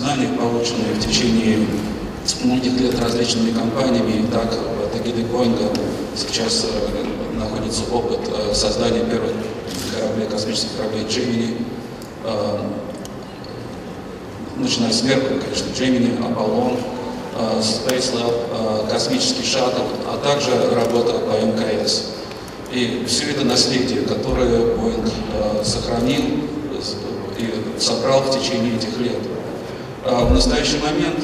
знания, полученные в течение многих лет различными компаниями, так в Тагиде Боинга сейчас э, находится опыт э, создания первых кораблей, космических кораблей Gemini, э, начиная с Меркурия, конечно, Gemini, Аполлон, Space Lab, космический шаттл, а также работа по МКС. И все это наследие, которое Боинг сохранил и собрал в течение этих лет. А в настоящий момент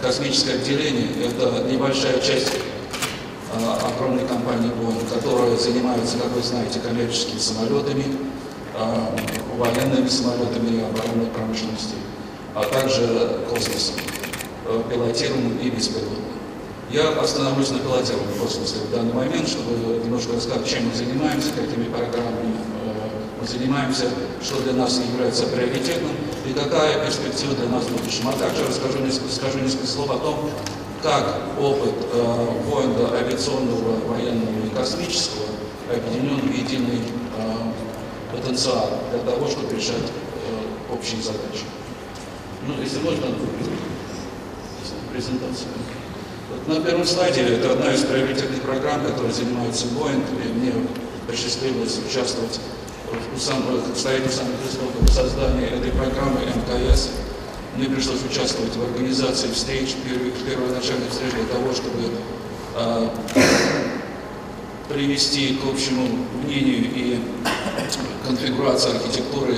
космическое отделение – это небольшая часть огромной компании Boeing, которая занимается, как вы знаете, коммерческими самолетами, военными самолетами оборонной промышленности, а также космосом, пилотируемым и беспилотным. Я остановлюсь на пилотировании космосе в данный момент, чтобы немножко рассказать, чем мы занимаемся, какими программами мы занимаемся, что для нас является приоритетным и какая перспектива для нас в будущем. А также расскажу несколько, скажу несколько слов о том, как опыт э, Боинга авиационного, военного и космического объединен в единый э, потенциал для того, чтобы решать э, общие задачи. Ну, если можно, презентацию. Вот на первом слайде это одна из приоритетных программ, которой занимается Боинг, и мне посчастливилось участвовать у самых истоков создания этой программы МКС. Мне пришлось участвовать в организации встреч, первоначальных встреч для того, чтобы э, привести к общему мнению и конфигурации архитектуры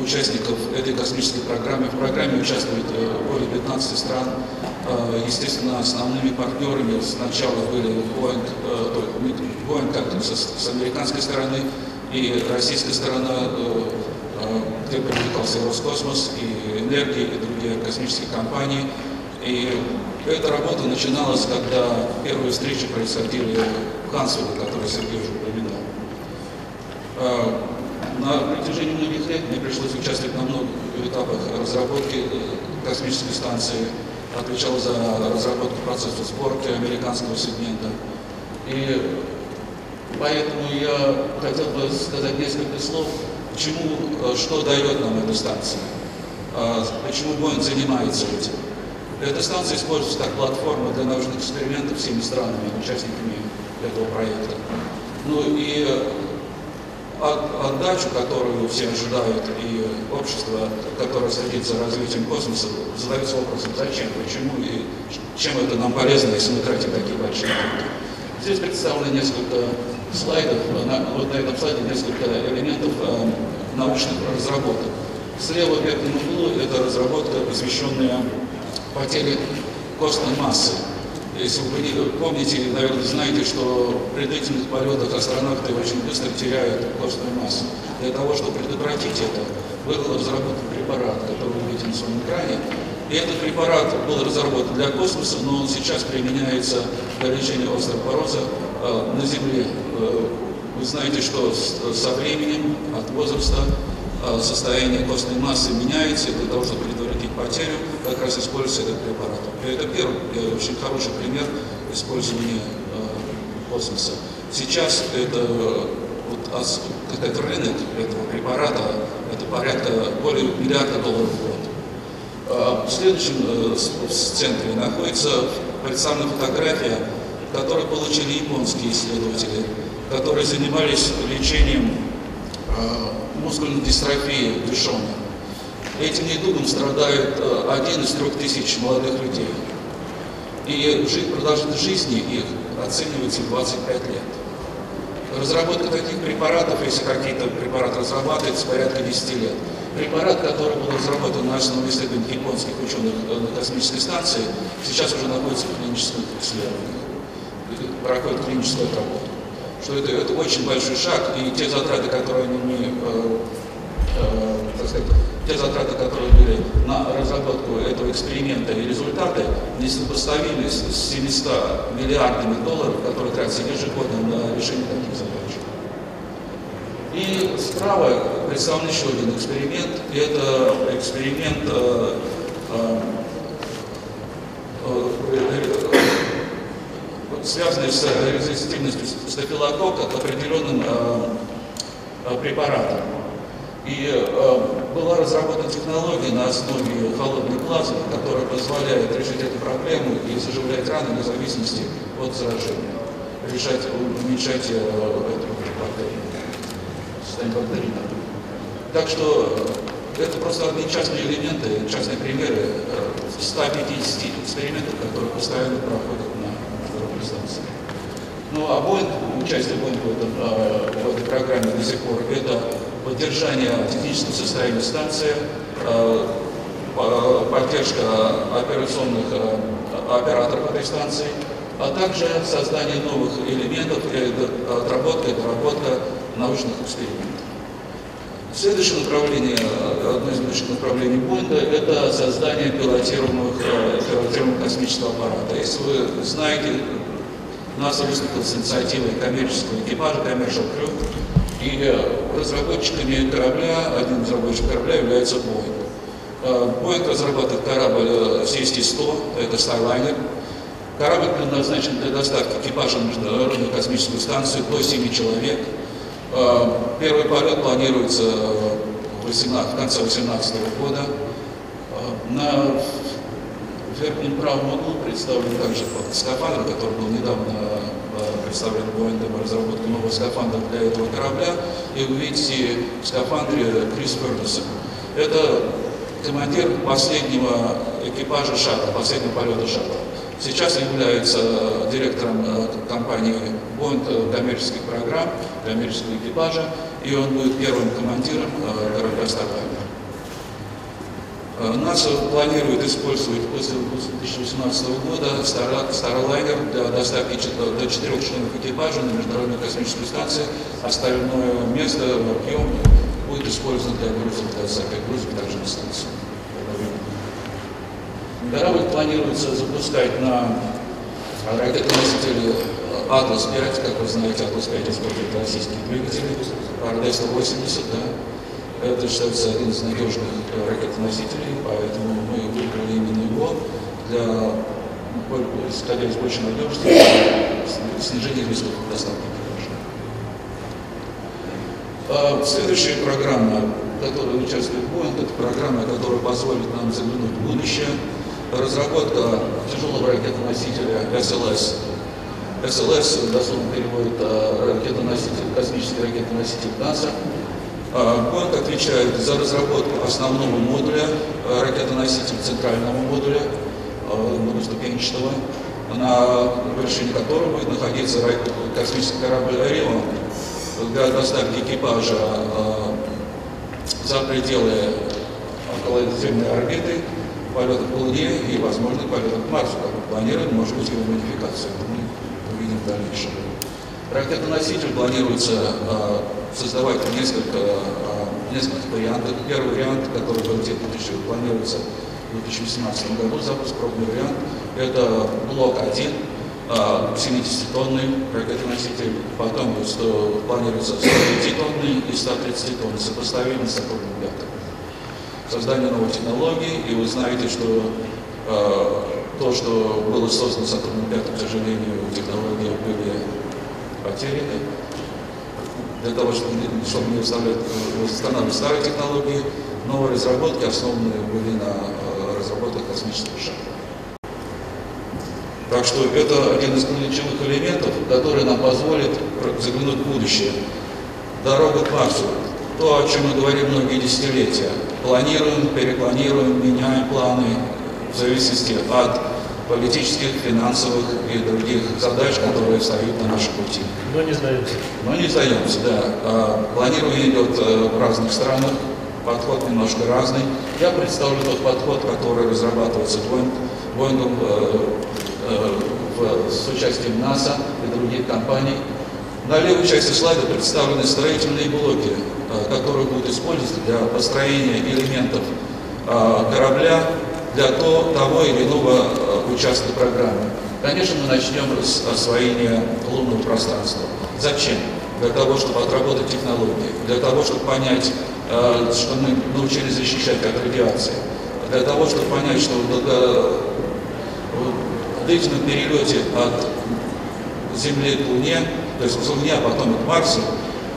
участников этой космической программы. В программе участвует э, более 15 стран. Э, естественно, основными партнерами сначала были э, Boeing как с, с американской стороны и российская сторона, где привлекался Роскосмос, и энергия, и другие космические компании. И эта работа начиналась, когда первые встречи происходили в Хансвилле, который Сергей уже упоминал. На протяжении многих лет мне пришлось участвовать на многих этапах разработки космической станции, отвечал за разработку процесса сборки американского сегмента. И поэтому я хотел бы сказать несколько слов, почему, что дает нам эта станция, почему Боинг занимается этим. Эта станция используется как платформа для научных экспериментов всеми странами, участниками этого проекта. Ну и отдачу, которую все ожидают, и общество, которое следит за развитием космоса, задается вопросом, зачем, почему и чем это нам полезно, если мы тратим такие большие деньги. Здесь представлены несколько слайдов, на, вот на этом слайде несколько элементов э, научных разработок. Слева в верхнем углу это разработка, посвященная потере костной массы. Если вы помните, наверное, знаете, что при длительных полетах астронавты очень быстро теряют костную массу. Для того, чтобы предотвратить это, был разработан препарат, который вы видите на своем экране. И этот препарат был разработан для космоса, но он сейчас применяется для лечения остеопороза э, на Земле. Э, вы знаете, что со временем, от возраста, э, состояние костной массы меняется, и для того, чтобы предотвратить потерю, как раз используется этот препарат. Это первый очень хороший пример использования э, космоса. Сейчас это, вот, этот рынок этого препарата, это порядка более миллиарда долларов в год. В следующем э, центре находится представлена фотография, которую получили японские исследователи, которые занимались лечением э, мускульной дистрофии Дюшона. Этим недугом страдает э, один из трех тысяч молодых людей. И продолжительность жизни их оценивается в 25 лет. Разработка таких препаратов, если какие-то препараты разрабатываются, порядка 10 лет. Препарат, который был разработан на основе исследований японских ученых э, на космической станции, сейчас уже находится в клинических исследованиях, проходит клиническую работу. Что это, это очень большой шаг, и те затраты, которые они, э, э, так сказать, те затраты, которые были на разработку этого эксперимента и результаты, несопоставимы с 700 миллиардами долларов, которые тратятся ежегодно на решение таких задач. И справа представлен еще один эксперимент. Это эксперимент э, э, э, связанный с резистивностью стафилококка к определенным э, препаратам. И э, была разработана технология на основе холодной плазмы, которая позволяет решить эту проблему и заживлять раны вне зависимости от заражения, решать, уменьшать э, эту бактерию, состояние бактерий. Так что это просто одни частные элементы, частные примеры 150 экспериментов, которые постоянно проходят. Ну а Боинг, участие Боинга в, этом, в этой программе до сих пор, это поддержание технического состояния станции, э, поддержка операционных э, операторов этой станции, а также создание новых элементов, отработка и доработка научных экспериментов. Следующее направление, одно из следующих направлений Боинга, это создание пилотируемых, э, пилотируемого космического аппарата. Если вы знаете, НАСА выступил с инициативой коммерческого экипажа Commercial Crew, и разработчиками корабля, один из разработчиков корабля является Boeing. Boeing разрабатывает корабль CST-100, это Starliner. Корабль предназначен для доставки экипажа на Международную космическую станцию до 7 человек. Первый полет планируется в, 18, в конце 2018 года. На верхнем правом углу представлен также скафандр, который был недавно представлен Боингом разработку нового скафандра для этого корабля. И вы видите в скафандре Крис Фернеса. Это командир последнего экипажа шаттла, последнего полета шаттла. Сейчас является директором э, компании Боинг э, коммерческих программ, коммерческого экипажа, и он будет первым командиром э, корабля Starliner. Э, НАСА планирует использовать после 2018 года Starliner для доставки до четырех членов экипажа на Международную космическую станцию. Остальное место в объеме будет использовано для грузов, для грузов также на станцию. Корабль планируется запускать на ракетоносителе Атлас-5, как вы знаете, Атлас-5 использует российские двигатели, РД-180, да, это считается один из надежных ракетоносителей, поэтому мы выбрали именно его для, исходя из большей надежности, снижения рисков доставки а Следующая программа, в которой участвует Боинг, это программа, которая позволит нам заглянуть в будущее. Разработка тяжелого ракетоносителя СЛС. СЛС дословно переводит э, ракетоноситель, космический ракетоноситель НАСА. Банк отвечает за разработку основного модуля э, ракетоносителя, центрального модуля, э, многоступенчатого, на вершине которого будет находиться космический корабль «Орион» для доставки экипажа за пределы околоземной орбиты, полета к Луне и, возможно, полета к Марсу, как мы может быть, его модификация. Мы увидим в дальнейшем. Ракетоноситель планируется создавать несколько, а, несколько вариантов. Первый вариант, который в 2000 планируется в 2018 году, запуск пробный вариант, это блок 1, 70-тонный а, ракетоноситель, потом планируется 105-тонный и 130-тонный, сопоставимый с атомным реактором. Создание новой технологии, и вы знаете, что э, то, что было создано с атомным реактором, к сожалению, технологии были потеряны для того, чтобы, чтобы не устанавливать старые технологии, новые разработки основаны были на э, разработках космического шаттла. Так что это один из ключевых элементов, который нам позволит заглянуть в будущее. Дорога к Марсу. То, о чем мы говорим многие десятилетия. Планируем, перепланируем, меняем планы в зависимости от политических, финансовых и других задач, которые встают на нашем пути. Но не сдаемся. Но не сдаемся, да. А, планирование идет э, в разных странах, подход немножко разный. Я представлю тот подход, который разрабатывается Боингом э, э, с участием НАСА и других компаний. На левой части слайда представлены строительные блоки, которые будут использоваться для построения элементов корабля для того или иного участка программы. Конечно, мы начнем с освоения лунного пространства. Зачем? Для того, чтобы отработать технологии, для того, чтобы понять, э, что мы научились защищать от радиации, для того, чтобы понять, что в длительном перелете от Земли к Луне, то есть к Луне, а потом к Марсу,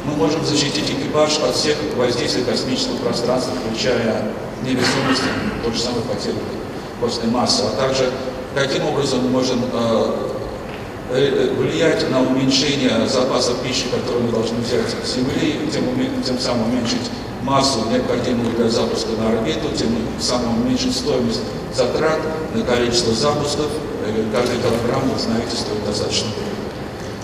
Мы можем защитить экипаж от всех воздействий космического пространства, включая невесомость, то же самое потерю после массы, а также каким образом мы можем э, э, влиять на уменьшение запасов пищи, которые мы должны взять с Земли, тем, тем самым уменьшить массу, необходимую для запуска на орбиту, тем самым уменьшить стоимость затрат на количество запусков. Э, каждый килограмм, вы знаете, стоит достаточно дорого.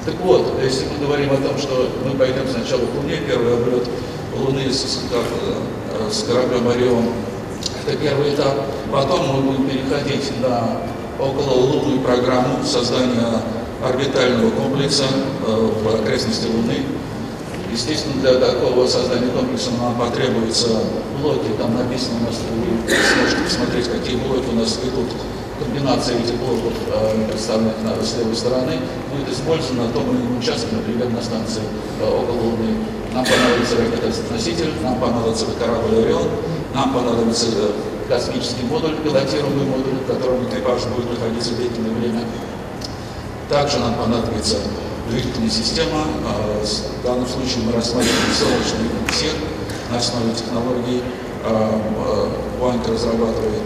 Так вот, если мы говорим о том, что мы пойдем сначала к Луне, первый облет Луны с, с кораблем Орион, это первый этап. Потом мы будем переходить на окололунную программу создания орбитального комплекса э, в окрестности Луны. Естественно, для такого создания комплекса нам потребуются блоки, там написано у нас, вы сможете посмотреть, какие блоки у нас идут. Комбинация этих блоков, э, представленных на, с левой стороны, будет использована на том или ином участке, например, на станции э, около Луны. Нам понадобится ракета-носитель, нам понадобится корабль «Орион», нам понадобится э, космический модуль, пилотируемый модуль, в котором экипаж будет находиться длительное время. Также нам понадобится двигательная система. А, в данном случае мы рассматриваем солнечный эликсир на основе технологий. Boeing а, а, разрабатывает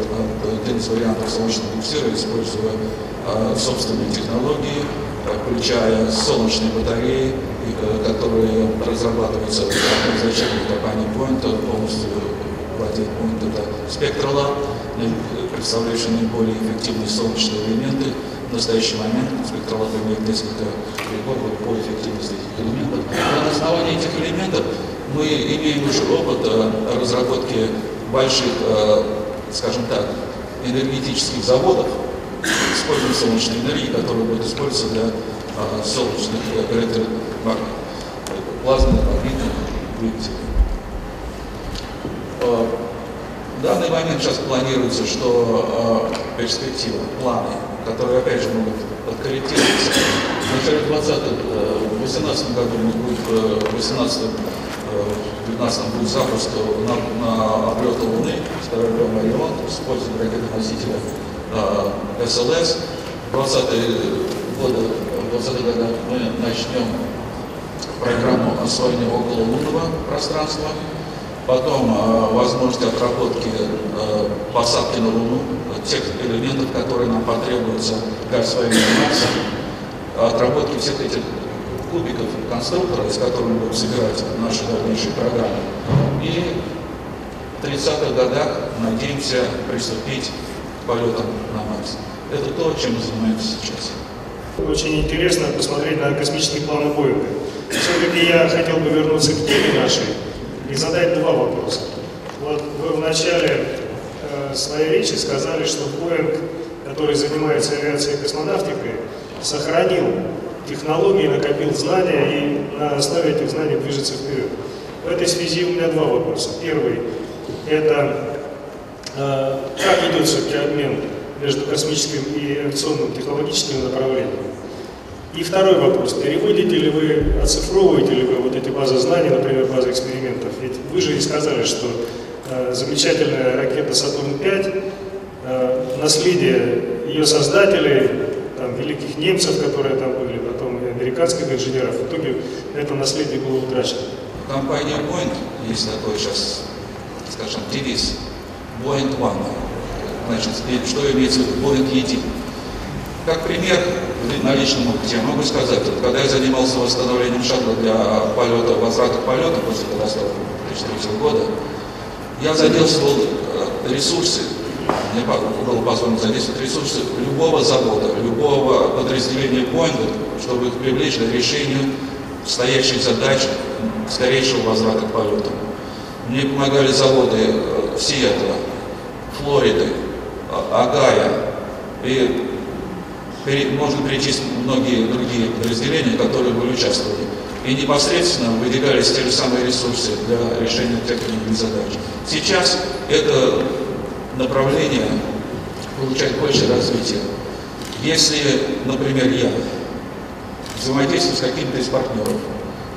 один из вариантов солнечного эликсира, используя собственные технологии, включая солнечные батареи, которые разрабатываются в изначальной компании Boeing, полностью владеет Boeing, это Spectralab, представляющий наиболее эффективные солнечные элементы в настоящий момент спектролог имеет несколько приборов по эффективности этих элементов. На основании этих элементов мы имеем уже опыт э, разработки больших, э, скажем так, энергетических заводов, использования солнечной энергии, которая будет использоваться для э, солнечных электроплазменных магнитных двигателей. В данный момент сейчас планируется, что перспектива, планы которые, опять же, могут подкорректироваться. В начале 20 в 18 году будет, в 18 15 будет запуск на, на облета Луны с кораблем Орион с использованием ракетоносителя э, СЛС. В 20 годы, в 20 годах мы начнем программу освоения окололунного пространства потом э, возможность отработки э, посадки на Луну, тех элементов, которые нам потребуются для освоения Марса, отработки всех этих кубиков конструктора, из которых мы будем собирать наши дальнейшие программы. И в 30-х годах надеемся приступить к полетам на Марс. Это то, чем мы занимаемся сейчас. Очень интересно посмотреть на космические планы Боинга. Все-таки я хотел бы вернуться к теме нашей и задать два вопроса. Вот вы в начале э, своей речи сказали, что Боинг, который занимается авиацией и космонавтикой, сохранил технологии, накопил знания и на основе этих знаний движется вперед. В этой связи у меня два вопроса. Первый – это э, как идет все-таки обмен между космическим и авиационным технологическим направлением? И второй вопрос. Переводите ли вы, оцифровываете ли вы вот эти базы знаний, например, базы экспериментов? Ведь вы же и сказали, что э, замечательная ракета «Сатурн-5», э, наследие ее создателей, там, великих немцев, которые там были, потом и американских инженеров, в итоге это наследие было утрачено. Компания Boeing, есть такой сейчас, скажем, девиз, Boeing One. Значит, что имеется в виду? Boeing един. Как пример, на личном опыте я могу сказать, вот, когда я занимался восстановлением шаттла для полета, возврата полета после катастрофы 2003 года, я задействовал э, ресурсы, мне было позволено задействовать ресурсы любого завода, любого подразделения Боинга, чтобы их привлечь к решению стоящих задач скорейшего возврата к полетам. Мне помогали заводы э, Сиэтла, Флориды, Агая и можно перечислить многие другие подразделения, которые были участвовали. И непосредственно выдвигались те же самые ресурсы для решения тех или иных задач. Сейчас это направление получает больше развития. Если, например, я взаимодействую с каким-то из партнеров,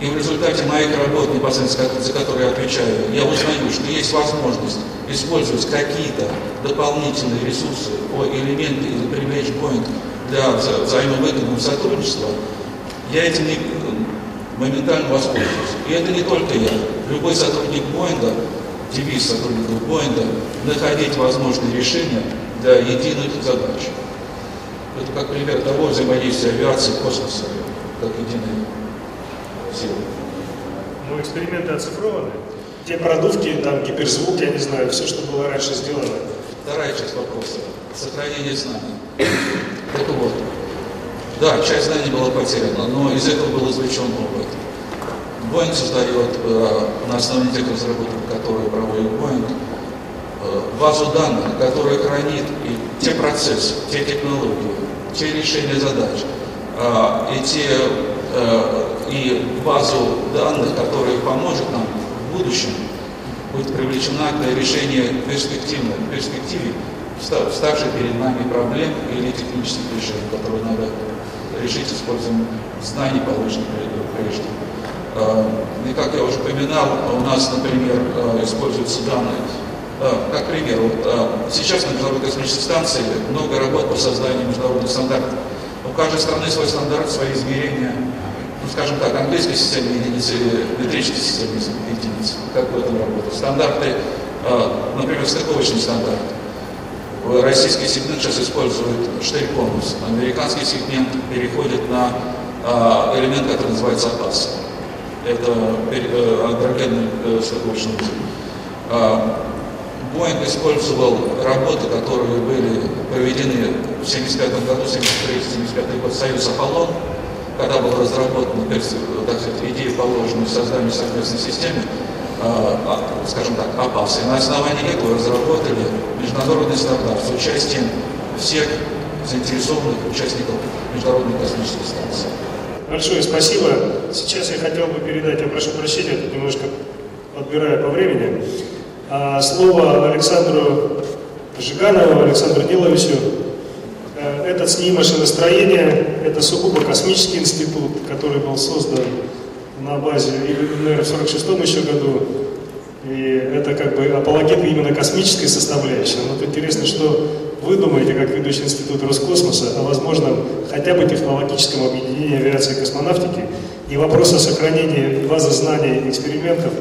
и в результате моих работ, непосредственно за которые я отвечаю, я узнаю, что есть возможность использовать какие-то дополнительные ресурсы элементы или привлечь Boeing для вза взаимовыгодного сотрудничества, я этим не, моментально воспользоваться. И это не только я. Любой сотрудник Боинга, девиз сотрудников Боинга, находить возможные решения для единых задач. Это как пример того взаимодействия авиации и космоса, как единой силы. Ну, эксперименты оцифрованы. Те продувки, там, гиперзвук, я не знаю, все, что было раньше сделано. Вторая часть вопроса. Сохранение знаний. Так вот. Да, часть знаний была потеряна, но из этого был извлечен опыт. Боинг создает э, на основе тех разработок, которые проводит Боинг, э, базу данных, которая хранит и те процессы, те технологии, те решения задач, э, и те э, и базу данных, которая поможет нам в будущем быть привлечена для решения перспективной, перспективе ставших перед нами проблем или технических решений, которые надо решить использованием знаний, полученных прежде. А, и как я уже упоминал, у нас, например, а, используются данные. А, как пример, вот сейчас на Международной космической станции много работ по созданию международных стандартов. У каждой страны свой стандарт, свои измерения, ну, скажем так, английской системе единицы или метрической системе единиц, как в этом работает. Стандарты, например, стыковочный стандарт. Российский сегмент сейчас использует штырь-конус. Американский сегмент переходит на элемент, который называется опас это э, андрогенный э, узел. А, Боинг использовал работы, которые были проведены в 1975 году, 1973-1975 год, Союз Аполлон, когда была разработана, так сказать, идея, положенная в создании совместной системы, а, а, скажем так. И на основании этого разработали международный стандарт с участием всех заинтересованных участников Международной космической станции. Большое спасибо. Сейчас я хотел бы передать, я прошу прощения, тут немножко подбираю по времени, а, слово Александру Жиганову, Александру Ниловичу. Э, этот СНИ машиностроения, это сугубо космический институт, который был создан на базе ИЛНР в 1946 еще году. И это как бы апологет именно космической составляющей. Но вот интересно, что вы думаете, как ведущий институт Роскосмоса, о возможном хотя бы технологическом объединении авиации и космонавтики и вопрос о сохранении базы знаний экспериментов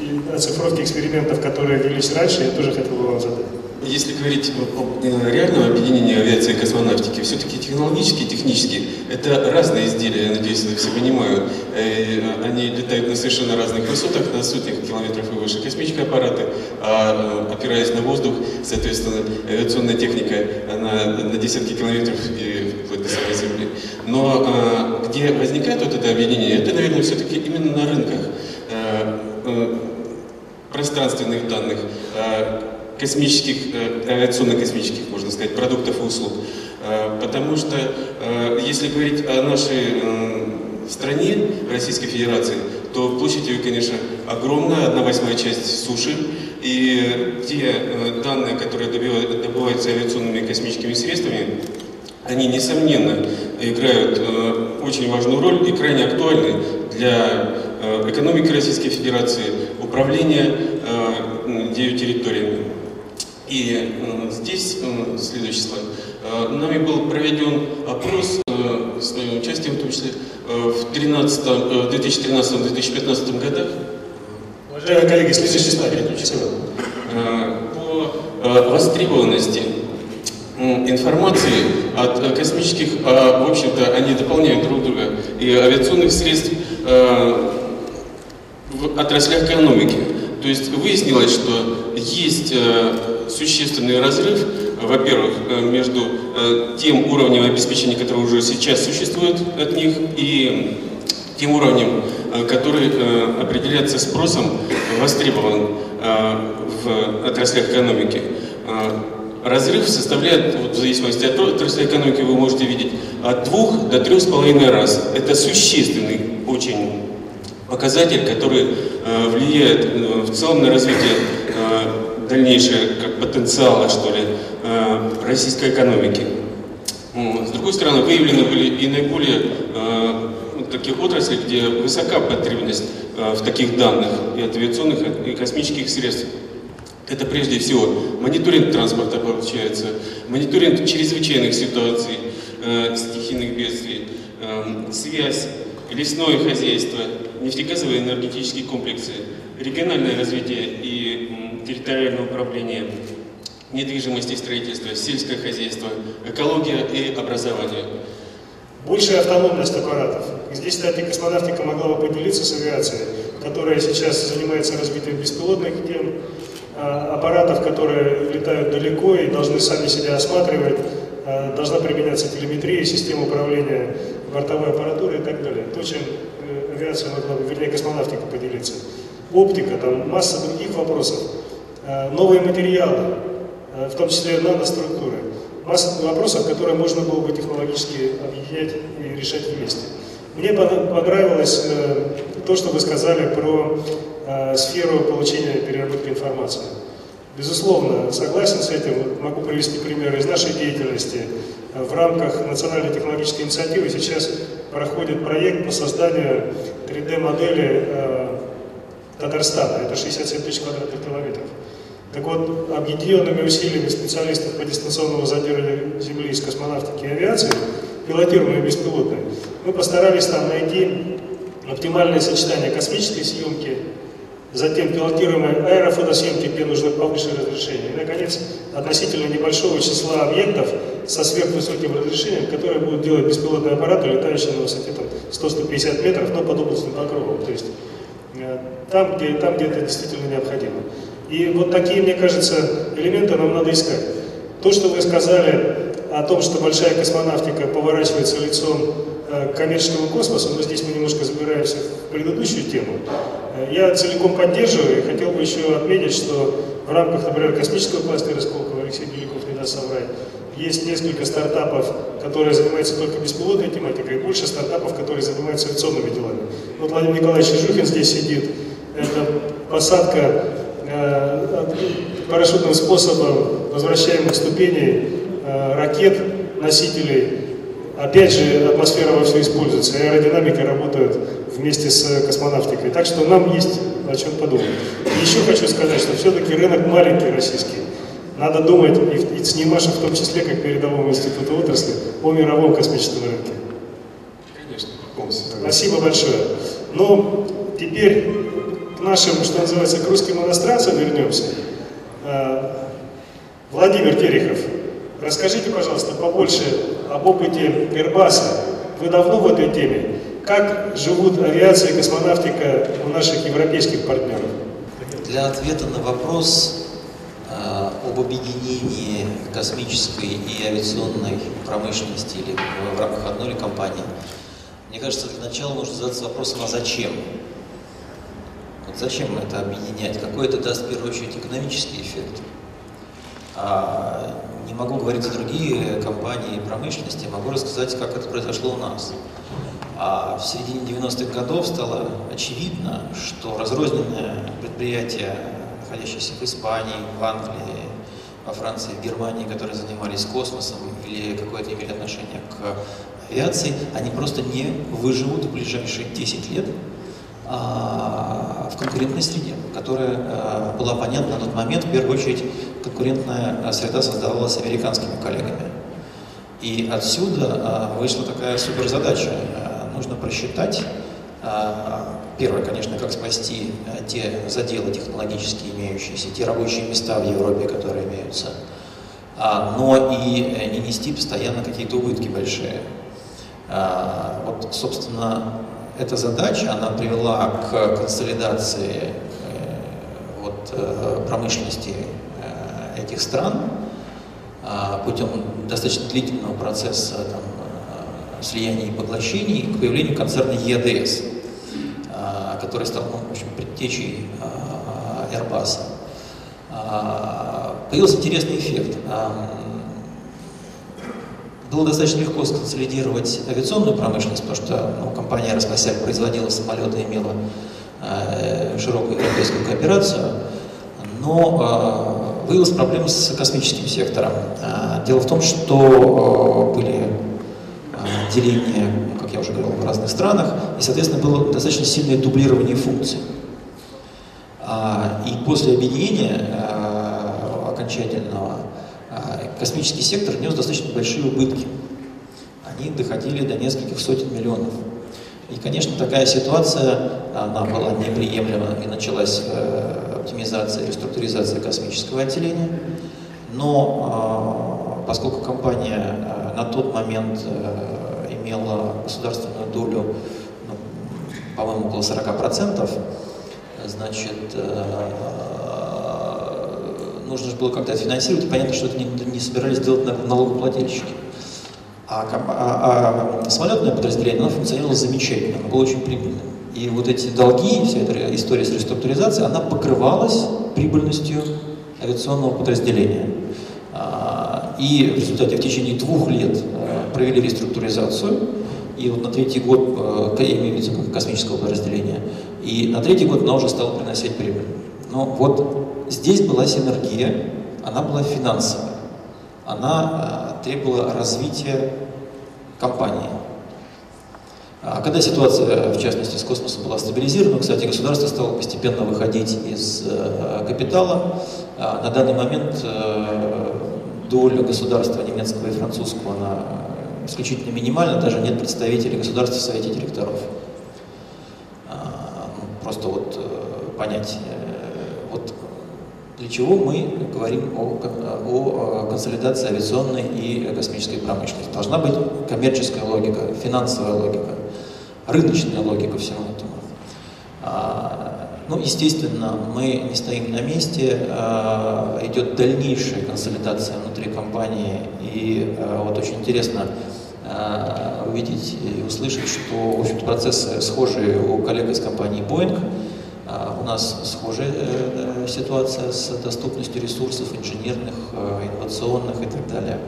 и оцифровки экспериментов, которые велись раньше, я тоже хотел бы вам задать. Если говорить о э, реальном объединении авиации и космонавтики, все-таки технологически и технически это разные изделия, я надеюсь, это все понимают. Э, они летают на совершенно разных высотах, на сотнях километров и выше космические аппараты, а э, опираясь на воздух, соответственно, авиационная техника, она на десятки километров и вплоть до самой Земли. Но где возникает вот это объединение, это, наверное, все-таки именно на рынках пространственных данных, космических, э, авиационно-космических, можно сказать, продуктов и услуг. Э, потому что, э, если говорить о нашей стране, Российской Федерации, то площадь ее, конечно, огромная, одна восьмая часть суши, и те данные, которые добываются авиационными космическими средствами, они, несомненно, играют очень важную роль и крайне актуальны для экономики Российской Федерации, управления ее территориями. И э, здесь, э, следующий слайд, э, нами был проведен опрос с моим участием, в том числе в 2013-2015 годах. Уважаемые коллеги, следующий слайд. По востребованности информации от космических, а, в общем-то, они дополняют друг друга, и авиационных средств э, в отраслях экономики. То есть выяснилось, что есть э, существенный разрыв, во-первых, э, между э, тем уровнем обеспечения, который уже сейчас существует от них, и тем уровнем, э, который определяется спросом, востребован в отраслях экономики. Разрыв составляет, вот в зависимости от отрасли экономики, вы можете видеть от двух до трех с половиной раз. Это существенный очень показатель, который влияет в целом на развитие дальнейшее как потенциала, что ли, э, российской экономики. С другой стороны, выявлены были и наиболее э, такие отрасли, где высока потребность э, в таких данных и авиационных, и космических средств. Это прежде всего мониторинг транспорта получается, мониторинг чрезвычайных ситуаций, стихийных бедствий, связь лесное хозяйство, нефтегазовые энергетические комплексы, региональное развитие и территориальное управление, недвижимость и строительство, сельское хозяйство, экология и образование. Большая автономность аппаратов. Здесь, кстати, космонавтика могла бы поделиться с авиацией, которая сейчас занимается развитием беспилотных тем, а, аппаратов, которые летают далеко и должны сами себя осматривать, а, должна применяться телеметрия, система управления бортовой аппаратурой и так далее. То, чем э, авиация могла бы, вернее, космонавтика поделиться. Оптика, там масса других вопросов. А, новые материалы, в том числе наноструктуры. Масса вопросов, которые можно было бы технологически объединять и решать вместе. Мне понравилось э, то, что вы сказали про э, сферу получения переработки информации. Безусловно, согласен с этим. Могу привести примеры из нашей деятельности. В рамках национальной технологической инициативы сейчас проходит проект по созданию 3D-модели э, Татарстана. Это 67 тысяч квадратных километров. Так вот, объединенными усилиями специалистов по дистанционному задержанию Земли из космонавтики и авиации, пилотируемые беспилотные, мы постарались там найти оптимальное сочетание космической съемки, затем пилотируемой аэрофотосъемки, где нужно повышенное разрешение, и, наконец, относительно небольшого числа объектов со сверхвысоким разрешением, которые будут делать беспилотные аппараты, летающие на высоте 100-150 метров, но под облачным покровом. То есть э, там, где, там, где это действительно необходимо. И вот такие, мне кажется, элементы нам надо искать. То, что вы сказали о том, что большая космонавтика поворачивается лицом э, к коммерческому космосу, но здесь мы немножко забираемся в предыдущую тему, э, я целиком поддерживаю и хотел бы еще отметить, что в рамках, например, космического кластера Сколково, Алексей Беляков не даст соврать, есть несколько стартапов, которые занимаются только беспилотной тематикой, и больше стартапов, которые занимаются авиационными делами. Вот Владимир Николаевич Жухин здесь сидит, это посадка парашютным способом возвращаемых ступеней э, ракет, носителей. Опять же, атмосфера во все используется, аэродинамика работает вместе с космонавтикой. Так что нам есть о чем подумать. И еще хочу сказать, что все-таки рынок маленький российский. Надо думать, и, и с НИМАШем в том числе, как передовому институту отрасли, о мировом космическом рынке. Конечно, Спасибо большое. Но теперь к нашим, что называется, к русским иностранцам вернемся. А, Владимир Терехов, расскажите, пожалуйста, побольше об опыте Airbus. Вы давно в этой теме. Как живут авиация и космонавтика у наших европейских партнеров? Для ответа на вопрос э, об объединении космической и авиационной промышленности или в рамках одной компании, мне кажется, для начала нужно задаться вопросом, а зачем? Зачем это объединять? Какой это даст в первую очередь экономический эффект? А, не могу говорить за другие компании промышленности, могу рассказать, как это произошло у нас. А в середине 90-х годов стало очевидно, что разрозненные предприятия, находящиеся в Испании, в Англии, во Франции, в Германии, которые занимались космосом или какое-то имели отношение к авиации, они просто не выживут в ближайшие 10 лет в конкурентной среде, которая а, была понятна на тот момент. В первую очередь, конкурентная а, среда создавалась американскими коллегами. И отсюда вышла такая суперзадача. Нужно просчитать, первое, конечно, как спасти те заделы технологические имеющиеся, те рабочие места в Европе, которые имеются, но и не нести постоянно какие-то убытки большие. Вот, собственно, эта задача, она привела к консолидации э, вот, э, промышленности э, этих стран а, путем достаточно длительного процесса там, слияний и поглощений к появлению концерна ЕДС, а, который стал ну, в общем, предтечей а, Airbus. Появился интересный эффект было достаточно легко сконсолидировать авиационную промышленность, потому что ну, компания «Роскосяк» производила самолеты, имела э, широкую европейскую кооперацию, но э, выявилась проблема с космическим сектором. Э, дело в том, что э, были э, деления, как я уже говорил, в разных странах, и, соответственно, было достаточно сильное дублирование функций. И после объединения э, окончательного космический сектор нес достаточно большие убытки. Они доходили до нескольких сотен миллионов. И, конечно, такая ситуация, она была неприемлема и началась э, оптимизация, реструктуризация космического отделения. Но э, поскольку компания э, на тот момент э, имела государственную долю, ну, по-моему, около 40%, значит, э, нужно же было как-то финансировать, и понятно, что это не, не собирались делать налогоплательщики. А, а, а самолетное подразделение, оно функционировало замечательно, оно было очень прибыльным. И вот эти долги, вся эта история с реструктуризацией, она покрывалась прибыльностью авиационного подразделения. А, и в результате в течение двух лет а, провели реструктуризацию, и вот на третий год, я имею в виду космического подразделения, и на третий год она уже стала приносить прибыль. Но вот здесь была синергия, она была финансовая, она требовала развития компании. А когда ситуация, в частности, с космосом была стабилизирована, кстати, государство стало постепенно выходить из э, капитала. А на данный момент э, доля государства немецкого и французского, она исключительно минимальна, даже нет представителей государства в Совете директоров. А, ну, просто вот э, понять, для чего мы говорим о, о консолидации авиационной и космической промышленности. Должна быть коммерческая логика, финансовая логика, рыночная логика всего этого. А, ну, естественно, мы не стоим на месте, а, идет дальнейшая консолидация внутри компании, и а, вот очень интересно увидеть и услышать, что в общем процессы схожие у коллег из компании Boeing, у нас схожая э, э, ситуация с доступностью ресурсов инженерных, э, инновационных и так далее.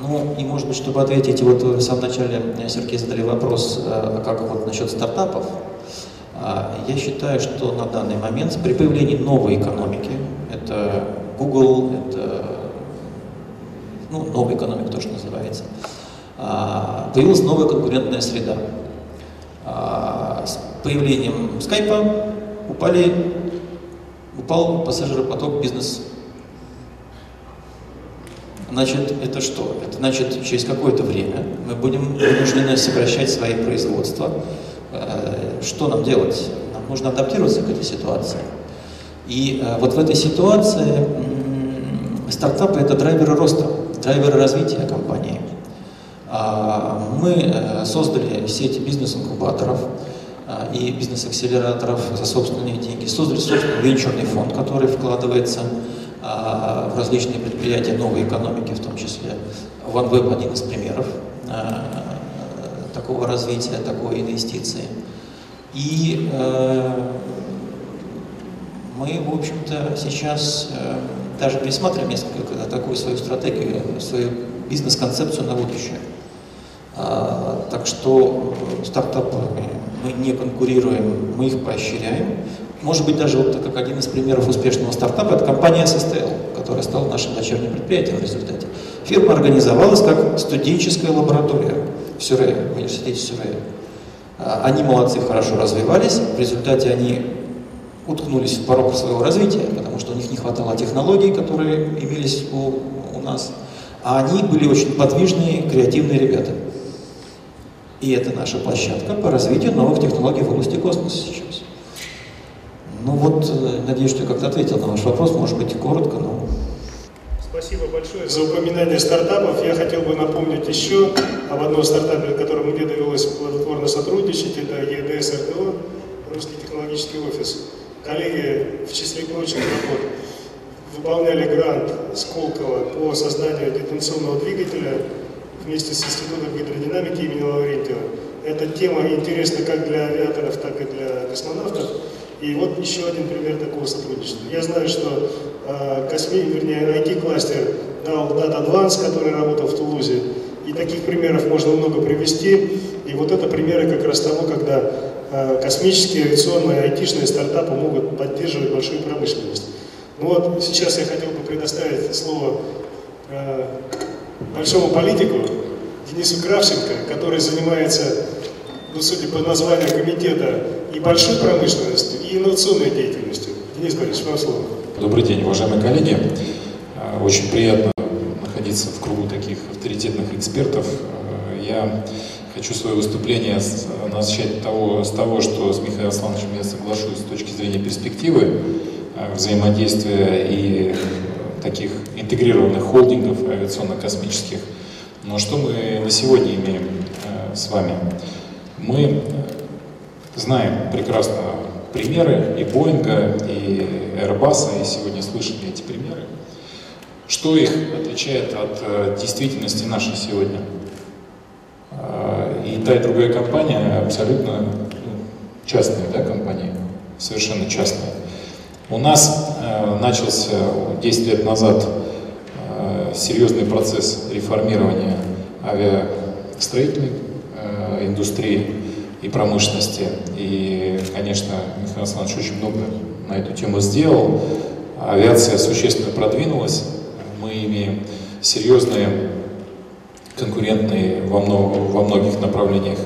Ну, и, может быть, чтобы ответить, вот в самом начале Сергей задали вопрос, а как вот насчет стартапов. Я считаю, что на данный момент при появлении новой экономики, это Google, это ну, новая экономика тоже называется, появилась новая конкурентная среда. С появлением скайпа упали, упал пассажиропоток бизнес. Значит, это что? Это значит, через какое-то время мы будем вынуждены сокращать свои производства. Э, что нам делать? Нам нужно адаптироваться к этой ситуации. И э, вот в этой ситуации стартапы – это драйверы роста, драйверы развития компании. А, мы э, создали сеть бизнес-инкубаторов, и бизнес-акселераторов за собственные деньги, создали собственный венчурный фонд, который вкладывается а, в различные предприятия новой экономики, в том числе OneWeb один из примеров а, такого развития, такой инвестиции. И э, мы, в общем-то, сейчас э, даже пересматриваем несколько такую свою стратегию, свою бизнес-концепцию на будущее. Так что стартапы мы не конкурируем, мы их поощряем. Может быть, даже вот как один из примеров успешного стартапа, это компания SSTL, которая стала нашим дочерним предприятием в результате. Фирма организовалась как студенческая лаборатория в Сюрее, в университете Сюрее. А, они молодцы, хорошо развивались, в результате они уткнулись в порог своего развития, потому что у них не хватало технологий, которые имелись у, у нас. А они были очень подвижные, креативные ребята. И это наша площадка по развитию новых технологий в области космоса сейчас. Ну вот, э, надеюсь, что я как-то ответил на ваш вопрос, может быть, коротко, но... Спасибо большое за упоминание стартапов. Я хотел бы напомнить еще об одном стартапе, с которым мне довелось плодотворно сотрудничать. Это ЕДС РТО, Русский технологический офис. Коллеги, в числе прочих работ, выполняли грант Сколково по созданию дистанционного двигателя вместе с Институтом гидродинамики имени Лаврентьева. Эта тема интересна как для авиаторов, так и для космонавтов. И вот еще один пример такого сотрудничества. Я знаю, что э, косми, вернее, IT-кластер дал Data Advance, который работал в Тулузе. И таких примеров можно много привести. И вот это примеры как раз того, когда э, космические, авиационные, айтишные стартапы могут поддерживать большую промышленность. Ну вот сейчас я хотел бы предоставить слово э, большому политику Денису Кравченко, который занимается, ну, судя по названию комитета, и большой промышленностью, и инновационной деятельностью. Денис Борисович, вам слово. Добрый день, уважаемые коллеги. А, очень приятно находиться в кругу таких авторитетных экспертов. А, я хочу свое выступление начать того, с того, что с Михаилом Александровичем я соглашусь с точки зрения перспективы взаимодействия и таких интегрированных холдингов авиационно-космических. Но что мы на сегодня имеем с вами? Мы знаем прекрасно примеры и Боинга, и Airbus, и сегодня слышали эти примеры. Что их отличает от э, действительности нашей сегодня? Э, и та, и другая компания абсолютно ну, частные да, компании, совершенно частные. У нас э, начался 10 лет назад э, серьезный процесс реформирования авиастроительной э, индустрии и промышленности. И, конечно, Михаил Александрович очень много на эту тему сделал. Авиация существенно продвинулась. Мы имеем серьезные конкурентные во, много, во многих направлениях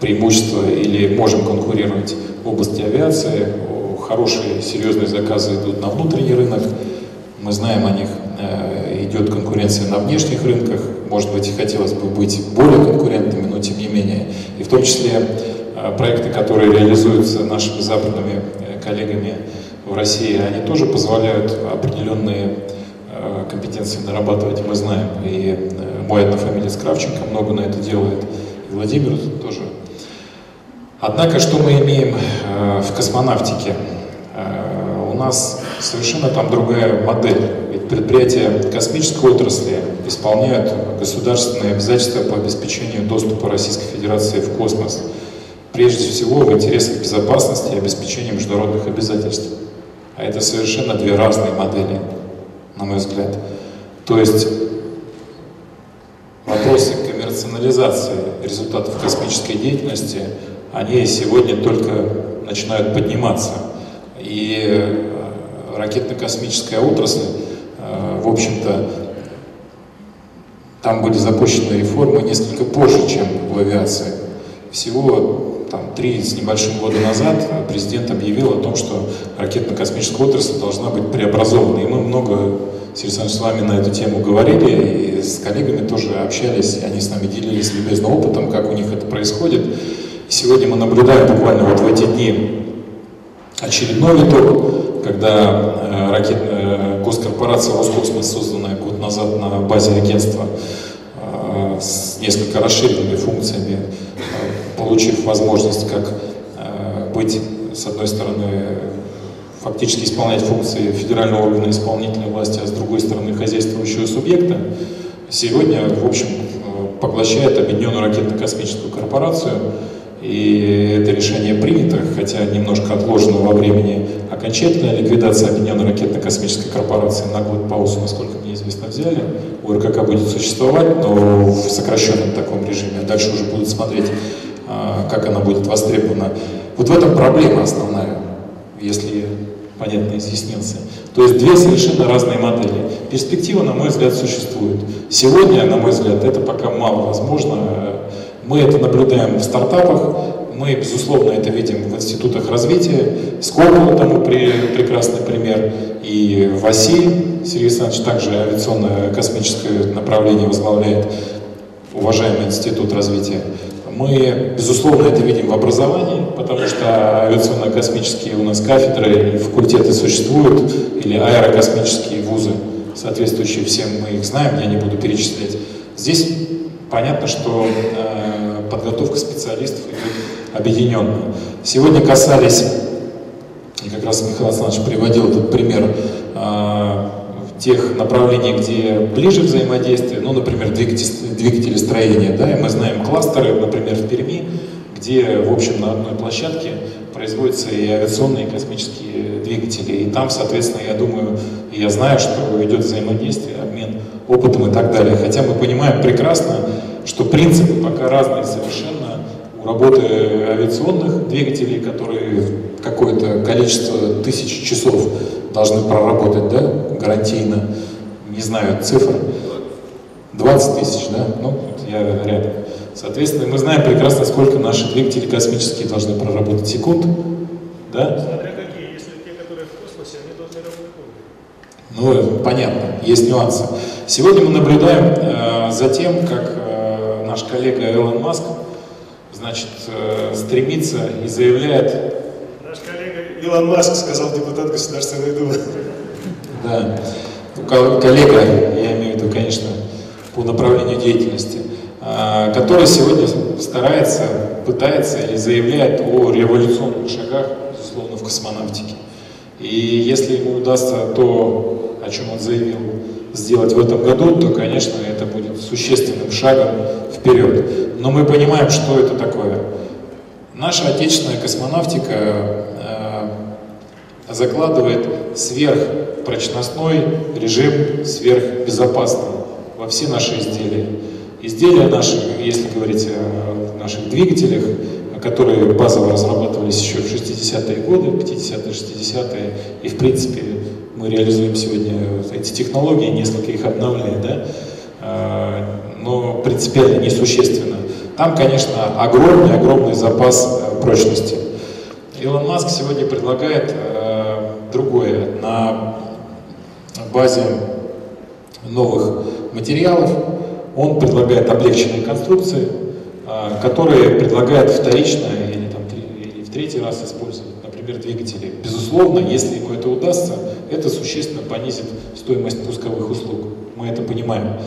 преимущества или можем конкурировать в области авиации. Хорошие, серьезные заказы идут на внутренний рынок. Мы знаем о них. Э, идет конкуренция на внешних рынках. Может быть, хотелось бы быть более конкурентными, но тем не менее. И в том числе э, проекты, которые реализуются нашими западными э, коллегами в России, они тоже позволяют определенные компетенции нарабатывать, мы знаем. И мой однофамилец Кравченко много на это делает, и Владимир тоже. Однако, что мы имеем в космонавтике? У нас совершенно там другая модель предприятия космической отрасли исполняют государственные обязательства по обеспечению доступа Российской Федерации в космос, прежде всего в интересах безопасности и обеспечения международных обязательств. А это совершенно две разные модели, на мой взгляд. То есть вопросы коммерциализации результатов космической деятельности, они сегодня только начинают подниматься. И э, ракетно-космическая отрасль в общем-то, там были запущены реформы несколько позже, чем в авиации. Всего там, три с небольшим года назад президент объявил о том, что ракетно-космическая отрасль должна быть преобразована. И мы много, Сергей с вами на эту тему говорили, и с коллегами тоже общались, они с нами делились любезным опытом, как у них это происходит. И сегодня мы наблюдаем буквально вот в эти дни очередной виток, когда э, ракетная госкорпорация Роскосмос, созданная год назад на базе агентства, э, с несколько расширенными функциями, э, получив возможность как э, быть, с одной стороны, фактически исполнять функции федерального органа исполнительной власти, а с другой стороны хозяйствующего субъекта, сегодня, в общем, э, поглощает Объединенную ракетно-космическую корпорацию, и это решение принято, хотя немножко отложено во времени. Окончательная ликвидация Объединенной ракетно-космической корпорации на год паузу, насколько мне известно, взяли. УРКК будет существовать, но в сокращенном таком режиме. Дальше уже будут смотреть, а, как она будет востребована. Вот в этом проблема основная, если понятно изъяснился. То есть две совершенно разные модели. Перспектива, на мой взгляд, существует. Сегодня, на мой взгляд, это пока мало возможно. Мы это наблюдаем в стартапах, мы, безусловно, это видим в институтах развития. Сколково тому при, прекрасный пример. И в ОСИ Сергей Александрович также авиационное космическое направление возглавляет уважаемый институт развития. Мы, безусловно, это видим в образовании, потому что авиационно-космические у нас кафедры и факультеты существуют, или аэрокосмические вузы, соответствующие всем, мы их знаем, я не буду перечислять. Здесь понятно, что э, подготовка специалистов идет объединенно. Сегодня касались, и как раз Михаил Александрович приводил этот пример, э, тех направлений, где ближе взаимодействие, ну, например, двигатель, строения, да, и мы знаем кластеры, например, в Перми, где, в общем, на одной площадке производятся и авиационные, и космические двигатели. И там, соответственно, я думаю, я знаю, что идет взаимодействие, обмен опытом и так далее. Хотя мы понимаем прекрасно, что принципы пока разные совершенно у работы авиационных двигателей, которые какое-то количество тысяч часов должны проработать, да, гарантийно, не знаю цифр, 20 тысяч, да, ну, я рядом. Соответственно, мы знаем прекрасно, сколько наши двигатели космические должны проработать секунд, да? Смотря какие, если те, которые в космосе, они должны работать Ну, понятно, есть нюансы. Сегодня мы наблюдаем э, за тем, как наш коллега Элон Маск значит, э, стремится и заявляет... Наш коллега Илон Маск сказал депутат Государственной Думы. Да, ну, коллега, я имею в виду, конечно, по направлению деятельности, а, который сегодня старается, пытается или заявляет о революционных шагах, безусловно, в космонавтике. И если ему удастся то, о чем он заявил, сделать в этом году, то, конечно, это будет существенным шагом вперед. Но мы понимаем, что это такое. Наша отечественная космонавтика э, закладывает сверхпрочностной режим сверхбезопасный во все наши изделия. Изделия наши, если говорить о наших двигателях, которые базово разрабатывались еще в 60-е годы, 50-е, 60-е, и в принципе мы реализуем сегодня эти технологии, несколько их обновляем, да, а, но принципиально несущественно. Там, конечно, огромный-огромный запас э, прочности. Илон Маск сегодня предлагает э, другое. На базе новых материалов он предлагает облегченные конструкции, э, которые предлагает вторично или, там, или в третий раз использовать, например, двигатели. Безусловно, если ему это удастся, это существенно понизит стоимость пусковых услуг. Мы это понимаем.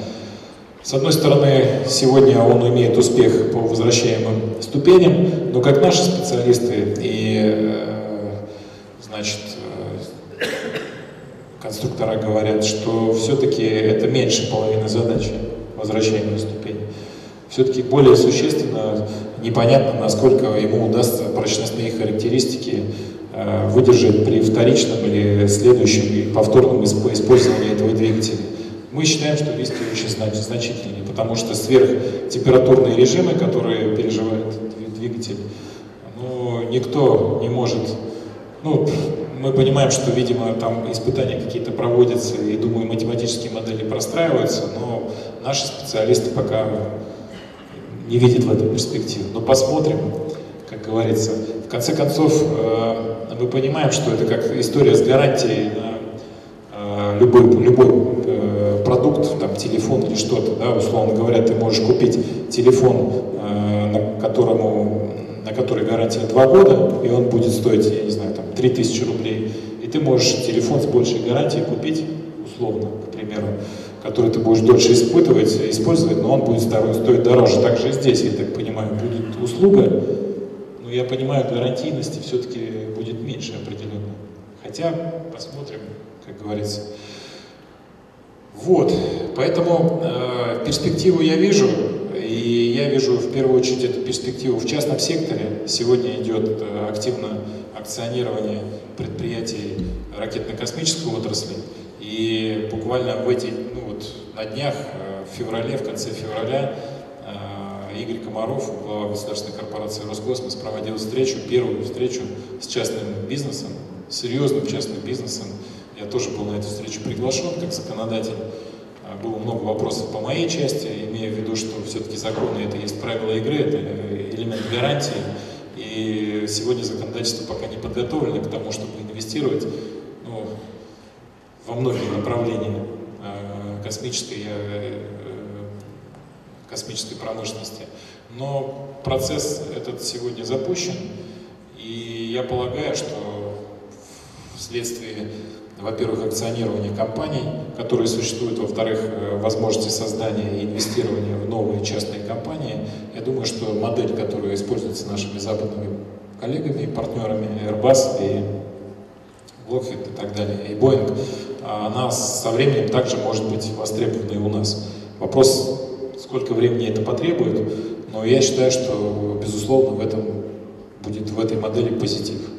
С одной стороны, сегодня он имеет успех по возвращаемым ступеням, но как наши специалисты и, э, значит, э, конструктора говорят, что все-таки это меньше половины задачи, возвращаемые ступени. Все-таки более существенно, непонятно, насколько ему удастся прочностные характеристики Э, выдержать при вторичном или следующем и повторном использовании этого двигателя. Мы считаем, что риски очень значительные, потому что сверхтемпературные режимы, которые переживает двигатель, ну, никто не может, ну, мы понимаем, что, видимо, там испытания какие-то проводятся, и, думаю, математические модели простраиваются, но наши специалисты пока не видят в этом перспективы. Но посмотрим, как говорится. В конце концов, э, мы понимаем, что это как история с гарантией на э, любой, любой э, продукт, там, телефон или что-то, да, условно говоря, ты можешь купить телефон, на, которому, на который гарантия 2 года, и он будет стоить, я не знаю, там, 3000 рублей, и ты можешь телефон с большей гарантией купить, условно, к примеру, который ты будешь дольше испытывать, использовать, но он будет стоить дороже. Также и здесь, я так понимаю, будет услуга, но я понимаю, гарантийности все-таки будет меньше определенно. Хотя, посмотрим, как говорится. Вот, поэтому э, перспективу я вижу, и я вижу в первую очередь эту перспективу в частном секторе. Сегодня идет э, активно акционирование предприятий ракетно-космической отрасли, и буквально в эти, на днях, э, в феврале, в конце февраля, Игорь Комаров, глава государственной корпорации «Роскосмос», проводил встречу, первую встречу с частным бизнесом, серьезным частным бизнесом. Я тоже был на эту встречу приглашен как законодатель. А, было много вопросов по моей части, имея в виду, что все-таки законы — это есть правила игры, это элемент гарантии. И сегодня законодательство пока не подготовлено к тому, чтобы инвестировать ну, во многие направления космической космической промышленности. Но процесс этот сегодня запущен, и я полагаю, что вследствие, во-первых, акционирования компаний, которые существуют, во-вторых, э, возможности создания и инвестирования в новые частные компании, я думаю, что модель, которая используется нашими западными коллегами и партнерами, Airbus и Lockheed и так далее, и Boeing, она со временем также может быть востребована и у нас. Вопрос сколько времени это потребует, но я считаю, что, безусловно, в этом будет в этой модели позитив.